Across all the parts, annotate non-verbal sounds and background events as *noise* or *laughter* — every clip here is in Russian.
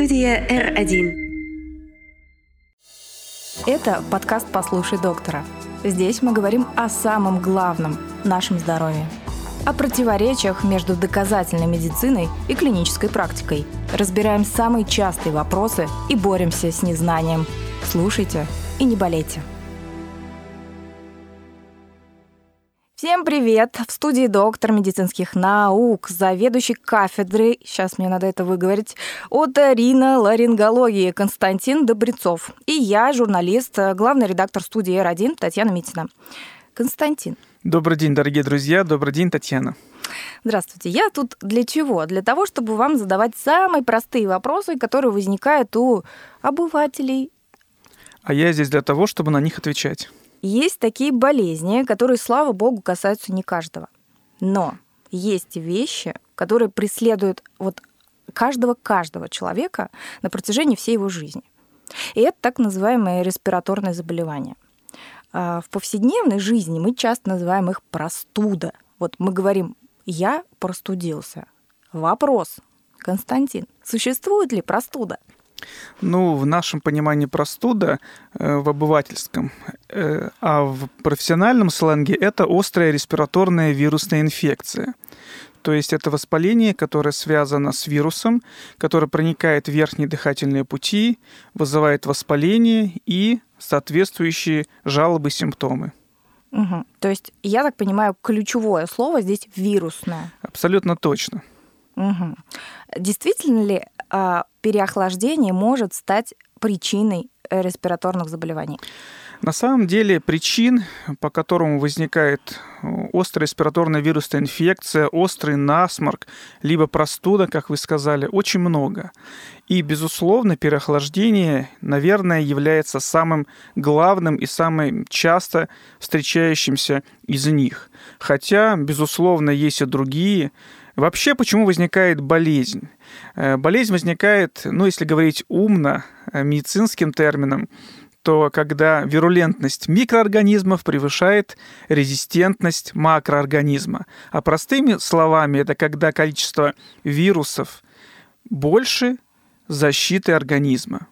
Студия R1. Это подкаст «Послушай доктора». Здесь мы говорим о самом главном – нашем здоровье. О противоречиях между доказательной медициной и клинической практикой. Разбираем самые частые вопросы и боремся с незнанием. Слушайте и не болейте. Всем привет! В студии доктор медицинских наук, заведующий кафедрой, сейчас мне надо это выговорить, оториноларингологии Константин Добрецов. И я, журналист, главный редактор студии R1 Татьяна Митина. Константин. Добрый день, дорогие друзья. Добрый день, Татьяна. Здравствуйте. Я тут для чего? Для того, чтобы вам задавать самые простые вопросы, которые возникают у обывателей. А я здесь для того, чтобы на них отвечать. Есть такие болезни, которые, слава богу, касаются не каждого. Но есть вещи, которые преследуют вот каждого-каждого человека на протяжении всей его жизни. И это так называемые респираторные заболевания. А в повседневной жизни мы часто называем их простуда. Вот мы говорим «я простудился». Вопрос, Константин, существует ли простуда? Ну, в нашем понимании простуда, э, в обывательском, э, а в профессиональном сленге это острая респираторная вирусная инфекция. То есть это воспаление, которое связано с вирусом, которое проникает в верхние дыхательные пути, вызывает воспаление и соответствующие жалобы, симптомы. Угу. То есть, я так понимаю, ключевое слово здесь вирусное. Абсолютно точно. Угу. Действительно ли а, переохлаждение может стать причиной респираторных заболеваний? На самом деле причин, по которым возникает э, острая респираторная вирусная инфекция, острый насморк, либо простуда, как вы сказали, очень много. И, безусловно, переохлаждение, наверное, является самым главным и самым часто встречающимся из них. Хотя, безусловно, есть и другие, Вообще, почему возникает болезнь? Э, болезнь возникает, ну, если говорить умно, э, медицинским термином, то когда вирулентность микроорганизмов превышает резистентность макроорганизма. А простыми словами, это когда количество вирусов больше защиты организма.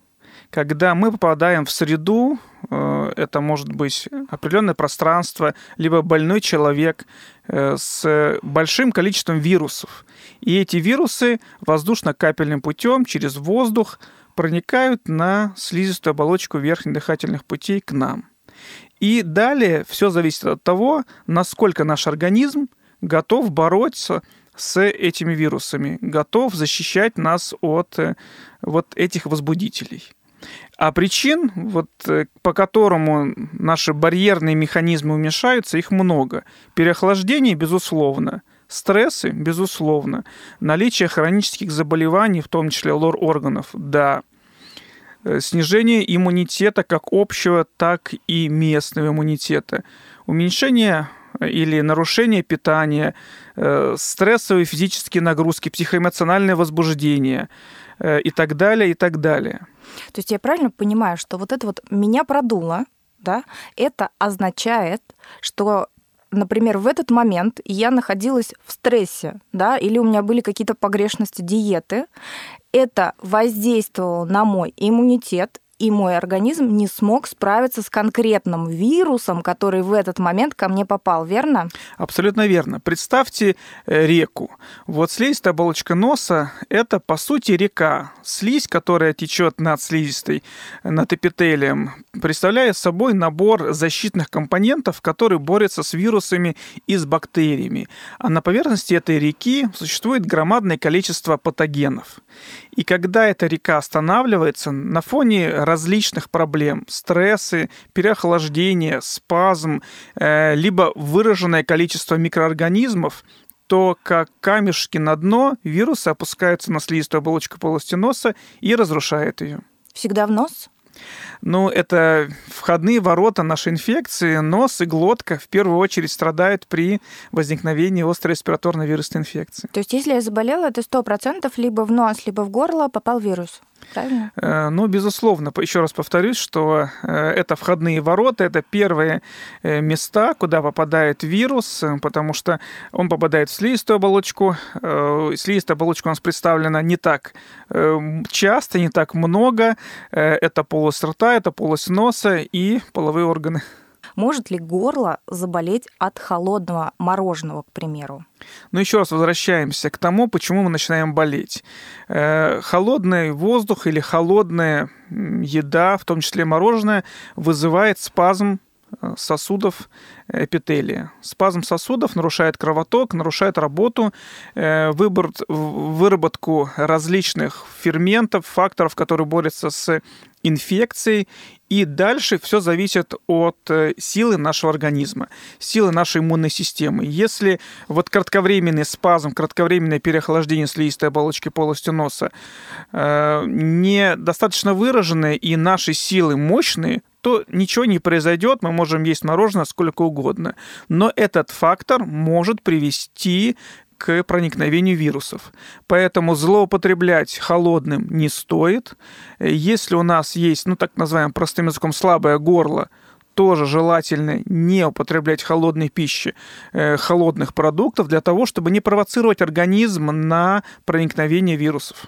Когда мы попадаем в среду, э, это может быть определенное пространство, либо больной человек э, с большим количеством вирусов. И эти вирусы воздушно-капельным путем через воздух проникают на слизистую оболочку верхних дыхательных путей к нам. И далее все зависит от того, насколько наш организм готов бороться с этими вирусами, готов защищать нас от э, вот этих возбудителей. А причин, вот, э, по которому наши барьерные механизмы уменьшаются, их много. Переохлаждение, безусловно. Стрессы, безусловно. Наличие хронических заболеваний, в том числе лор-органов, да. Э, снижение иммунитета как общего, так и местного иммунитета. Уменьшение э, или нарушение питания, стрессовые физические нагрузки, психоэмоциональное возбуждение и так далее, и так далее. То есть я правильно понимаю, что вот это вот меня продуло, да, это означает, что например, в этот момент я находилась в стрессе, да, или у меня были какие-то погрешности диеты, это воздействовало на мой иммунитет, и мой организм не смог справиться с конкретным вирусом, который в этот момент ко мне попал, верно? Абсолютно верно. Представьте э, реку. Вот слизистая оболочка носа – это, по сути, река. Слизь, которая течет над слизистой, над эпителием, представляет собой набор защитных компонентов, которые борются с вирусами и с бактериями. А на поверхности этой реки существует громадное количество патогенов. И когда эта река останавливается, на фоне различных проблем, стрессы, переохлаждение, спазм, э, либо выраженное количество микроорганизмов, то как камешки на дно вирусы опускаются на слизистую оболочку полости носа и разрушают ее. Всегда в нос? Ну, это входные ворота нашей инфекции. Нос и глотка в первую очередь страдают при возникновении острой респираторной вирусной инфекции. То есть, если я заболела, это сто процентов либо в нос, либо в горло попал вирус? Правильно? Ну, безусловно, еще раз повторюсь, что это входные ворота, это первые места, куда попадает вирус, потому что он попадает в слизистую оболочку. Слизистая оболочка у нас представлена не так часто, не так много. Это полость рта, это полость носа и половые органы. Может ли горло заболеть от холодного мороженого, к примеру? Но еще раз возвращаемся к тому, почему мы начинаем болеть. Э, холодный воздух или холодная еда, в том числе мороженое, вызывает спазм э, сосудов эпителия. Спазм сосудов нарушает кровоток, нарушает работу, э, выработку различных ферментов, факторов, которые борются с инфекцией и дальше все зависит от э, силы нашего организма, силы нашей иммунной системы. Если вот кратковременный спазм, кратковременное переохлаждение слизистой оболочки полости носа э, недостаточно выраженные и наши силы мощные, то ничего не произойдет, мы можем есть мороженое сколько угодно. Но этот фактор может привести к проникновению вирусов. Поэтому злоупотреблять холодным не стоит. Если у нас есть, ну так называемым простым языком, слабое горло, тоже желательно не употреблять холодной пищи, э, холодных продуктов для того, чтобы не провоцировать организм на проникновение вирусов.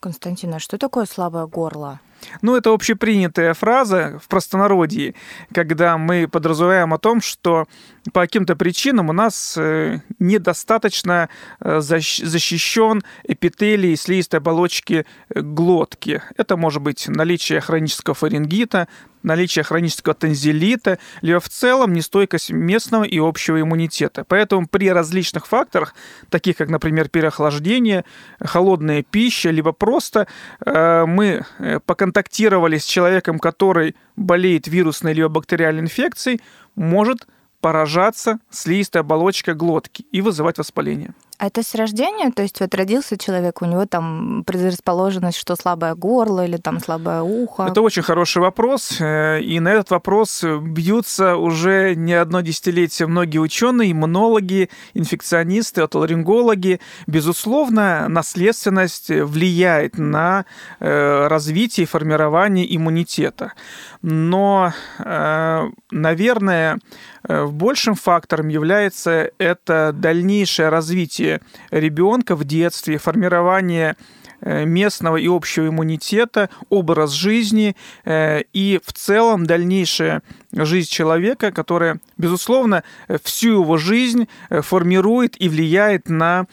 Константин, а что такое слабое горло? Ну, это общепринятая фраза в простонародье, когда мы подразумеваем о том, что по каким-то причинам у нас э, недостаточно э, защищен эпителий слизистой оболочки э, глотки. Это может быть наличие хронического фарингита, наличие хронического танзелита, либо в целом нестойкость местного и общего иммунитета. Поэтому при различных факторах, таких как, например, переохлаждение, холодная пища, либо просто э, мы э, поконтактировали с человеком, который болеет вирусной либо бактериальной инфекцией, может поражаться слизистая оболочка глотки и вызывать воспаление. А это с рождения? То есть вот родился человек, у него там предрасположенность, что слабое горло или там слабое ухо? Это очень хороший вопрос. Э, и на этот вопрос бьются уже не одно десятилетие многие ученые, иммунологи, инфекционисты, отоларингологи. Безусловно, наследственность влияет на э, развитие и формирование иммунитета. Но, э, наверное, большим фактором является это дальнейшее развитие развитие ребенка в детстве, формирование э, местного и общего иммунитета, образ жизни э, и в целом дальнейшая жизнь человека, которая, безусловно, всю его жизнь э, формирует и влияет на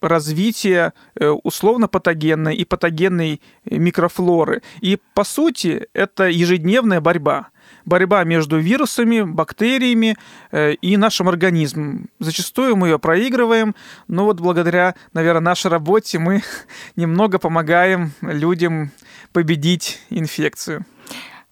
развитие условно патогенной и патогенной микрофлоры. И, по сути, это ежедневная борьба борьба между вирусами, бактериями э, и нашим организмом. Зачастую мы ее проигрываем, но вот благодаря, наверное, нашей работе мы *laughs* немного помогаем людям победить инфекцию.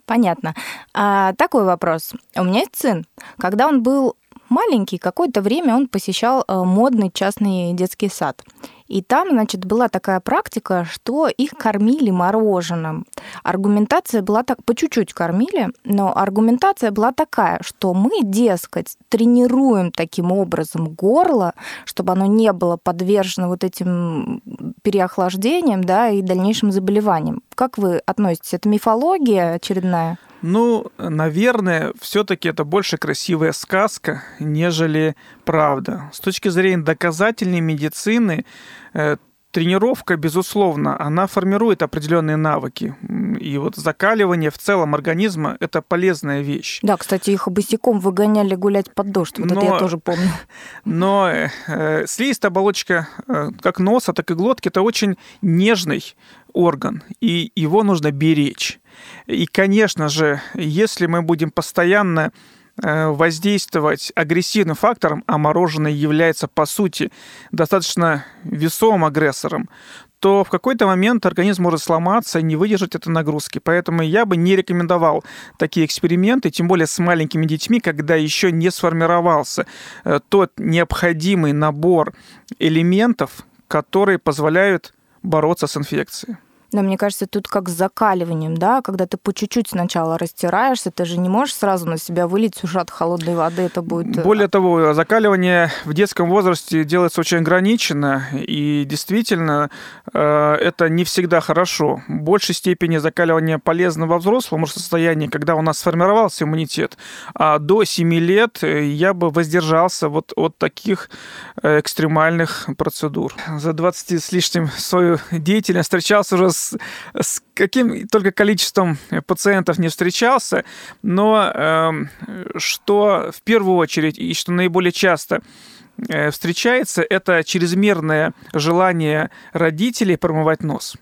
Понятно. А, такой вопрос. У меня есть сын. Когда он был маленький, какое-то время он посещал э, модный частный детский сад. И там, значит, была такая практика, что их кормили мороженым. Аргументация была так, по чуть-чуть кормили, но аргументация была такая, что мы, дескать, тренируем таким образом горло, чтобы оно не было подвержено вот этим переохлаждениям, да, и дальнейшим заболеваниям. Как вы относитесь? Это мифология очередная? Ну, наверное, все-таки это больше красивая сказка, нежели правда. С точки зрения доказательной медицины, э, тренировка, безусловно, она формирует определенные навыки. И вот закаливание в целом организма – это полезная вещь. Да, кстати, их босиком выгоняли гулять под дождь. Вот но, это я тоже помню. *laughs* Но э, слизистая оболочка э, как носа, так и глотки – это очень нежный орган, и его нужно беречь. И, конечно же, если мы будем постоянно э, воздействовать агрессивным фактором, а мороженое является, по сути, достаточно весомым агрессором, то в какой-то момент организм может сломаться и не выдержать этой нагрузки. Поэтому я бы не рекомендовал такие эксперименты, тем более с маленькими детьми, когда еще не сформировался э, тот необходимый набор элементов, которые позволяют бороться с инфекцией. Но мне кажется, тут как с закаливанием, да, когда ты по чуть-чуть сначала растираешься, ты же не можешь сразу на себя вылить ушат холодной воды, это будет... Э, Более того, закаливание в детском возрасте делается очень ограниченно, и действительно э, это не всегда хорошо. В большей степени закаливание полезно во взрослом состоянии, когда у нас сформировался иммунитет, а до 7 лет я бы воздержался вот от таких экстремальных процедур. За 20 с лишним свою деятельность встречался уже с, с каким только количеством пациентов не встречался, но э, что в первую очередь и что наиболее часто э, встречается, это чрезмерное желание родителей промывать нос.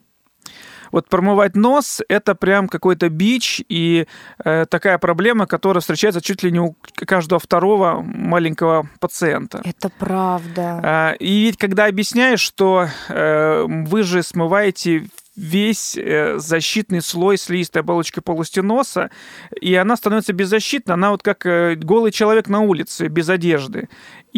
Вот промывать нос – это прям какой-то бич и э, такая проблема, которая встречается чуть ли не у каждого второго маленького пациента. Это правда. А, и ведь когда объясняешь, что э, вы же смываете весь э, защитный слой слизистой оболочки полости носа, и она становится беззащитна. Она вот как э, голый человек на улице, без одежды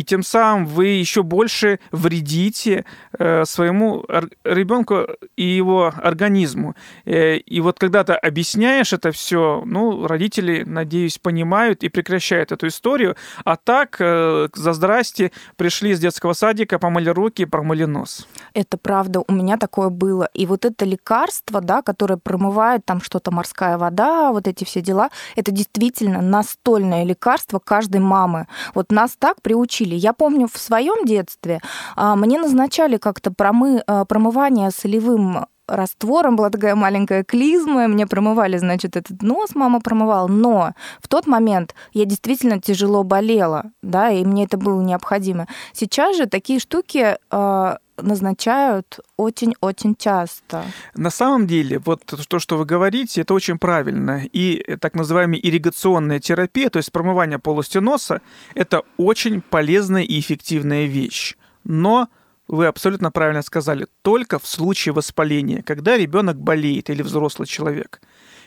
и тем самым вы еще больше вредите э, своему ребенку и его организму. Э, и вот когда ты объясняешь это все, ну, родители, надеюсь, понимают и прекращают эту историю. А так, э, за здрасте, пришли из детского садика, помыли руки, промыли нос. Это правда, у меня такое было. И вот это лекарство, да, которое промывает там что-то морская вода, вот эти все дела, это действительно настольное лекарство каждой мамы. Вот нас так приучили учили. Я помню, в своем детстве а, мне назначали как-то промы, а, промывание солевым раствором, была такая маленькая клизма, мне промывали, значит, этот нос мама промывала, но в тот момент я действительно тяжело болела, да, и мне это было необходимо. Сейчас же такие штуки а, назначают очень-очень часто. На самом деле, вот то, что вы говорите, это очень правильно. И так называемая ирригационная терапия, то есть промывание полости носа, это очень полезная и эффективная вещь. Но вы абсолютно правильно сказали, только в случае воспаления, когда ребенок болеет или взрослый человек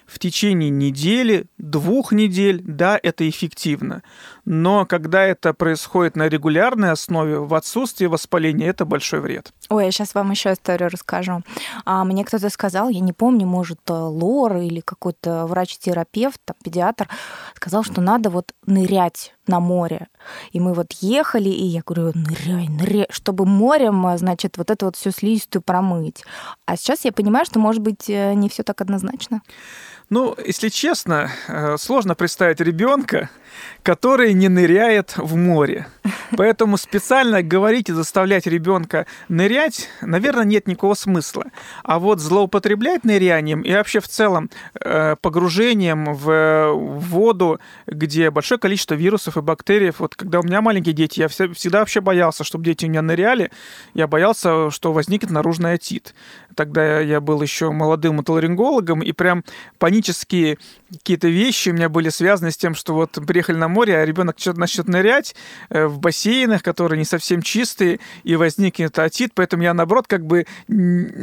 в течение недели, двух недель, да, это эффективно. Но когда это происходит на регулярной основе, в отсутствии воспаления, это большой вред. Ой, я сейчас вам еще историю расскажу. А, мне кто-то сказал, я не помню, может, э, Лор или какой-то врач-терапевт, там, педиатр, сказал, что надо вот нырять на море. И мы вот ехали, и я говорю, ныряй, ныряй, чтобы морем, э, значит, вот эту вот всю слизистую промыть. А сейчас я понимаю, что, может быть, э, не все так однозначно. Ну, если честно, э, сложно представить ребенка, который не ныряет в море. Поэтому специально говорить и заставлять ребенка нырять, наверное, нет никакого смысла. А вот злоупотреблять нырянием и вообще в целом э, погружением в воду, где большое количество вирусов и бактерий. Вот когда у меня маленькие дети, я всегда вообще боялся, чтобы дети у меня ныряли. Я боялся, что возникнет наружный отит. Тогда я был еще молодым отоларингологом, и прям панические какие-то вещи у меня были связаны с тем, что вот приехали на море, а ребенок что-то начнет нырять э, в бассейнах, которые не совсем чистые, и возникнет отит, поэтому я, наоборот, как бы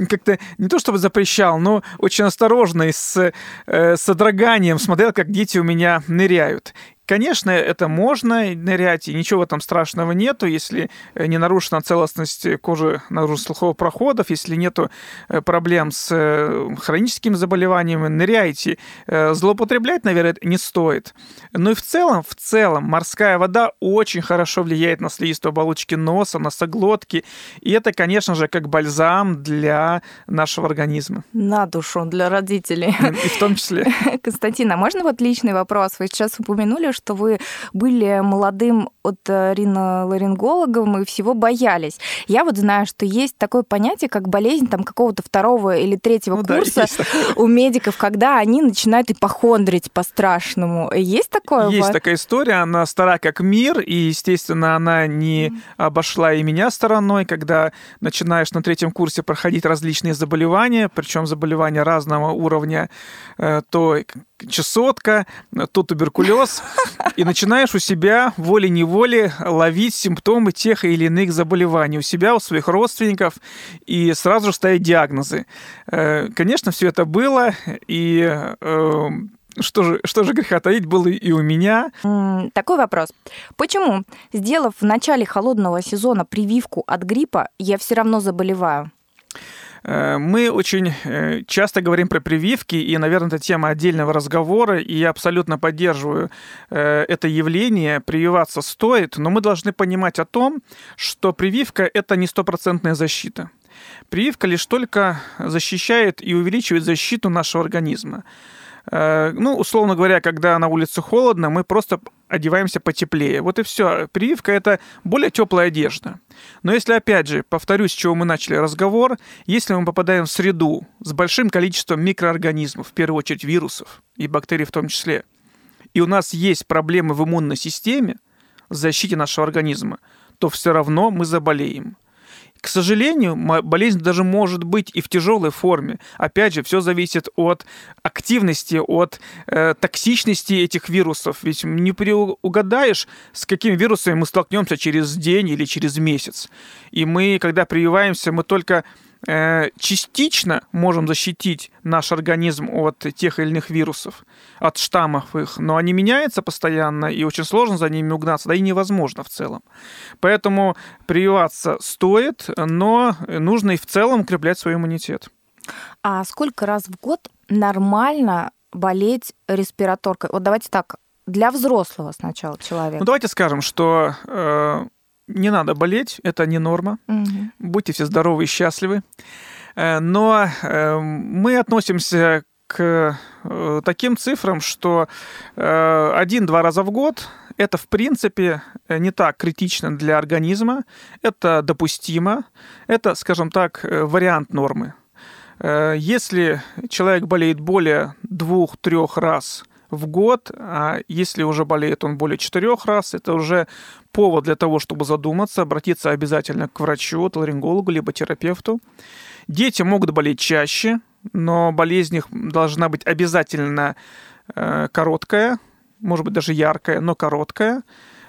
как-то не то чтобы запрещал, но очень осторожно и с э, содроганием смотрел, как дети у меня ныряют. Конечно, это можно нырять, и ничего там страшного нету, если э, не нарушена целостность кожи наружно-слуховых проходов, если нету э, проблем с э, хроническими заболеваниями, ныряйте. Злоупотреблять, наверное, не стоит. Но и в целом, в целом, морская вода очень хорошо влияет на слизистую оболочки носа, носоглотки, и это, конечно же, как бальзам для нашего организма. На душу, для родителей. И в том числе. *laughs* Константин, а можно вот личный вопрос? Вы сейчас упомянули, что вы были молодым от э, риноларингологом и всего боялись. Я вот знаю, что есть такое понятие, как болезнь там какого-то второго или третьего ну, курса да, у медиков, когда они начинают ипохондрить по-страшному. Есть такое? Есть такая история, она стара как мир, и, естественно, она не обошла и меня стороной, когда начинаешь на третьем курсе проходить различные заболевания, причем заболевания разного уровня, э, то чесотка, то туберкулез, и начинаешь у себя волей-неволей ловить симптомы тех или иных заболеваний у себя, у своих родственников, и сразу же ставить диагнозы. Э, конечно, все это было, и э, что же, что же греха таить было и у меня. Такой вопрос. Почему, сделав в начале холодного сезона прививку от гриппа, я все равно заболеваю? Э, мы очень э, часто говорим про прививки, и, наверное, это тема отдельного разговора, и я абсолютно поддерживаю э, это явление. Прививаться стоит, но мы должны понимать о том, что прививка – это не стопроцентная защита. Прививка лишь только защищает и увеличивает защиту нашего организма. Ну, условно говоря, когда на улице холодно, мы просто одеваемся потеплее. Вот и все. Прививка это более теплая одежда. Но если, опять же, повторюсь, с чего мы начали разговор, если мы попадаем в среду с большим количеством микроорганизмов, в первую очередь вирусов и бактерий в том числе, и у нас есть проблемы в иммунной системе, в защите нашего организма, то все равно мы заболеем. К сожалению, болезнь даже может быть и в тяжелой форме. Опять же, все зависит от активности, от э, токсичности этих вирусов. Ведь не угадаешь, с какими вирусами мы столкнемся через день или через месяц. И мы, когда прививаемся, мы только частично можем защитить наш организм от тех или иных вирусов, от штаммов их, но они меняются постоянно, и очень сложно за ними угнаться, да и невозможно в целом. Поэтому прививаться стоит, но нужно и в целом укреплять свой иммунитет. А сколько раз в год нормально болеть респираторкой? Вот давайте так, для взрослого сначала человека. Ну, давайте скажем, что э, не надо болеть, это не норма. Угу. Будьте все здоровы и счастливы. Э, но э, мы относимся к э, таким цифрам, что один-два раза в год это, в принципе, не так критично для организма, это допустимо, это, скажем так, вариант нормы. Если человек болеет более двух-трех раз в год, а если уже болеет он более четырех раз, это уже повод для того, чтобы задуматься, обратиться обязательно к врачу, ларингологу, либо терапевту. Дети могут болеть чаще, но болезнь их должна быть обязательно э, короткая, может быть даже яркая, но короткая,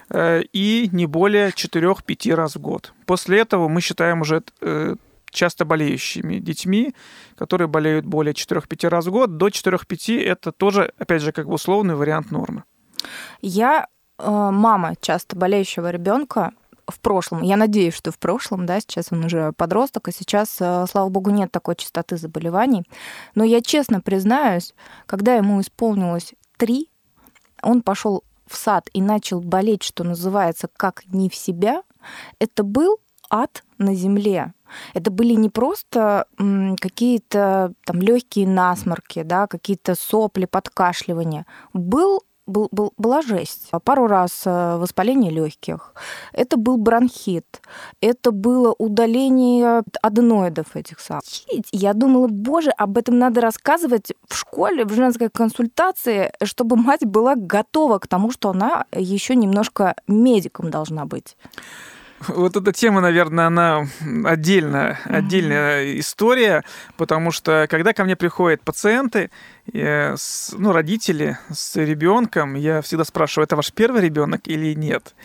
э, и не более 4-5 раз в год. После этого мы считаем уже э, часто болеющими детьми, которые болеют более 4-5 раз в год. До 4-5 это тоже, опять же, как бы условный вариант нормы. Я э, мама часто болеющего ребенка в прошлом. Я надеюсь, что в прошлом, да, сейчас он уже подросток, а сейчас, э, слава богу, нет такой частоты заболеваний. Но я честно признаюсь, когда ему исполнилось три, он пошел в сад и начал болеть, что называется, как не в себя, это был ад на земле. Это были не просто какие-то там легкие насморки, да, какие-то сопли, подкашливания. Был был, был, была жесть. Пару раз э, воспаление легких. Это был бронхит. Это было удаление аденоидов этих самых. Я думала, боже, об этом надо рассказывать в школе, в женской консультации, чтобы мать была готова к тому, что она еще немножко медиком должна быть. Вот эта тема, наверное, она отдельная, отдельная история, потому что когда ко мне приходят пациенты, я, ну, родители с ребенком, я всегда спрашиваю, это ваш первый ребенок или нет?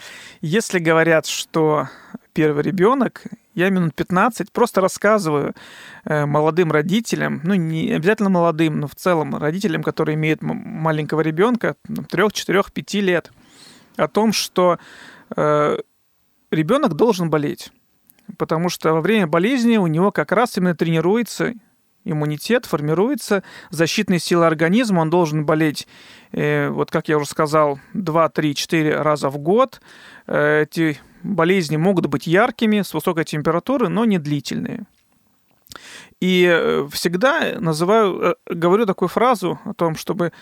Если говорят, что первый ребенок, я минут 15 просто рассказываю э, молодым родителям, ну, не обязательно молодым, но в целом родителям, которые имеют маленького ребенка, 3, 4, 5 лет, о том, что э, ребенок должен болеть, потому что во время болезни у него как раз именно тренируется иммунитет, формируется защитные силы организма, он должен болеть, э, вот как я уже сказал, 2, 3, 4 раза в год. Э, эти болезни могут быть яркими, с высокой температурой, но не длительные. И э, всегда называю, говорю такую фразу о том, чтобы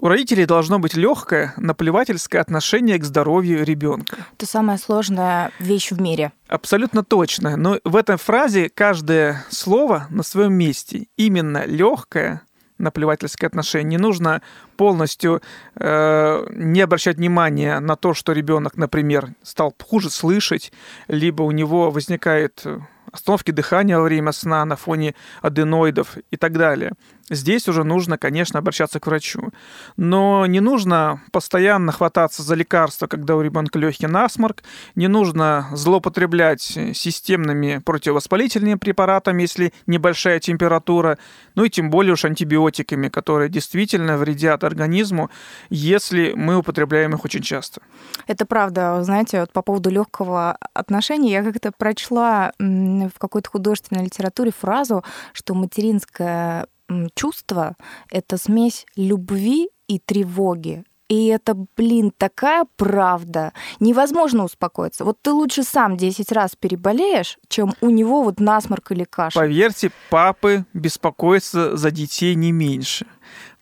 у родителей должно быть легкое наплевательское отношение к здоровью ребенка. Это самая сложная вещь в мире. Абсолютно точно. Но в этой фразе каждое слово на своем месте. Именно легкое наплевательское отношение. Не нужно полностью э, не обращать внимания на то, что ребенок, например, стал хуже слышать, либо у него возникает остановки дыхания во время сна на фоне аденоидов и так далее. Здесь уже нужно, конечно, обращаться к врачу. Но не нужно постоянно хвататься за лекарства, когда у ребенка легкий насморк, не нужно злоупотреблять системными противовоспалительными препаратами, если небольшая температура, ну и тем более уж антибиотиками, которые действительно вредят организму, если мы употребляем их очень часто. Это правда. Знаете, вот по поводу легкого отношения я как-то прочла в какой-то художественной литературе фразу, что материнское чувство — это смесь любви и тревоги. И это, блин, такая правда. Невозможно успокоиться. Вот ты лучше сам 10 раз переболеешь, чем у него вот насморк или кашель. Поверьте, папы беспокоятся за детей не меньше.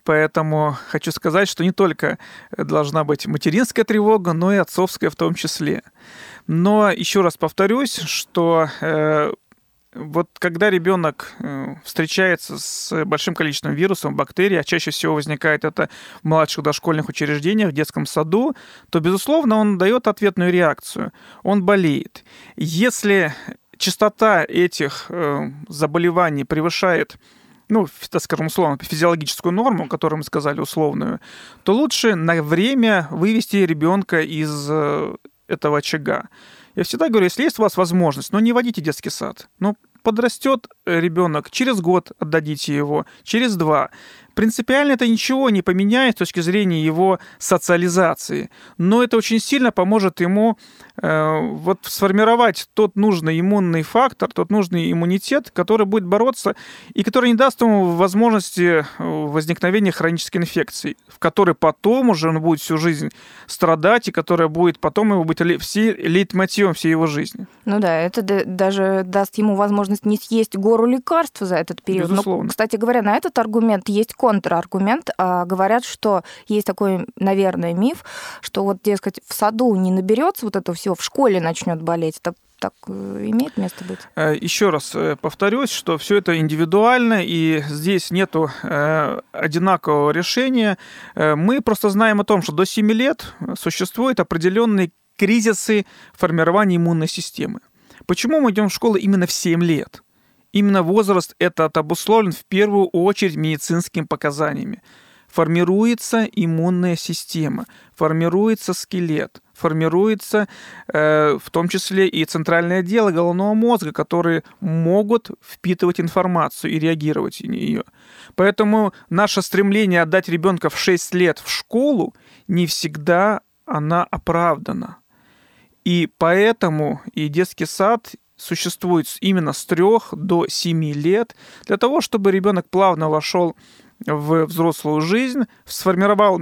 Поэтому хочу сказать, что не только должна быть материнская тревога, но и отцовская в том числе. Но еще раз повторюсь, что э, вот когда ребенок э, встречается с большим количеством вирусов, бактерий, а чаще всего возникает это в младших дошкольных учреждениях, в детском саду, то, безусловно, он дает ответную реакцию. Он болеет. Если частота этих э, заболеваний превышает ну, так скажем, условно, физиологическую норму, которую мы сказали условную, то лучше на время вывести ребенка из э, этого очага. Я всегда говорю, если есть у вас возможность, но не водите детский сад. Ну, подрастет э, ребенок, через год отдадите его, через два. Принципиально это ничего не поменяет с точки зрения его социализации, но это очень сильно поможет ему э, вот сформировать тот нужный иммунный фактор, тот нужный иммунитет, который будет бороться и который не даст ему возможности э, возникновения хронической инфекции, в которой потом уже он будет всю жизнь страдать и которая будет потом его быть все лейтмотивом всей его жизни. Ну да, это даже даст ему возможность не съесть гору лекарств за этот период. Безусловно. Но, кстати говоря, на этот аргумент есть контраргумент. А, говорят, что есть такой, наверное, миф, что вот, дескать, в саду не наберется вот этого всего, в школе начнет болеть. Это так э, имеет место быть? Э, Еще раз э, повторюсь, что все это индивидуально, и здесь нету одинакового решения. Мы просто знаем о том, что до 7 лет существуют определенные кризисы формирования иммунной системы. Почему мы идем в школу именно в 7 лет? Именно возраст этот обусловлен в первую очередь медицинскими показаниями. Формируется иммунная система, формируется скелет, формируется э, в том числе и центральное отделы головного мозга, которые могут впитывать информацию и реагировать на нее. Поэтому наше стремление отдать ребенка в 6 лет в школу не всегда она оправдана. И поэтому и детский сад существует именно с 3 до 7 лет, для того, чтобы ребенок плавно вошел в взрослую жизнь, сформировал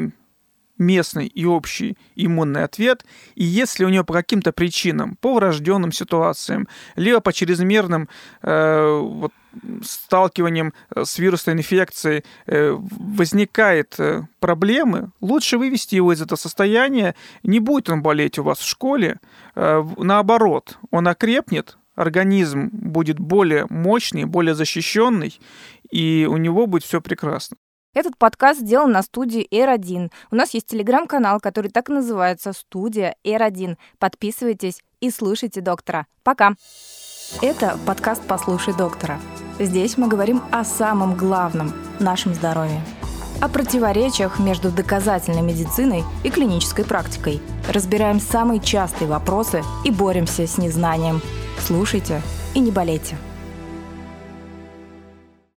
местный и общий иммунный ответ, и если у него по каким-то причинам, по врожденным ситуациям, либо по чрезмерным э, вот, сталкиванием с вирусной инфекцией э, возникает э, проблемы, лучше вывести его из этого состояния, не будет он болеть у вас в школе, э, наоборот, он окрепнет, организм будет более мощный, более защищенный, и у него будет все прекрасно. Этот подкаст сделан на студии R1. У нас есть телеграм-канал, который так и называется «Студия R1». Подписывайтесь и слушайте доктора. Пока! Это подкаст «Послушай доктора». Здесь мы говорим о самом главном – нашем здоровье. О противоречиях между доказательной медициной и клинической практикой. Разбираем самые частые вопросы и боремся с незнанием – Слушайте и не болейте.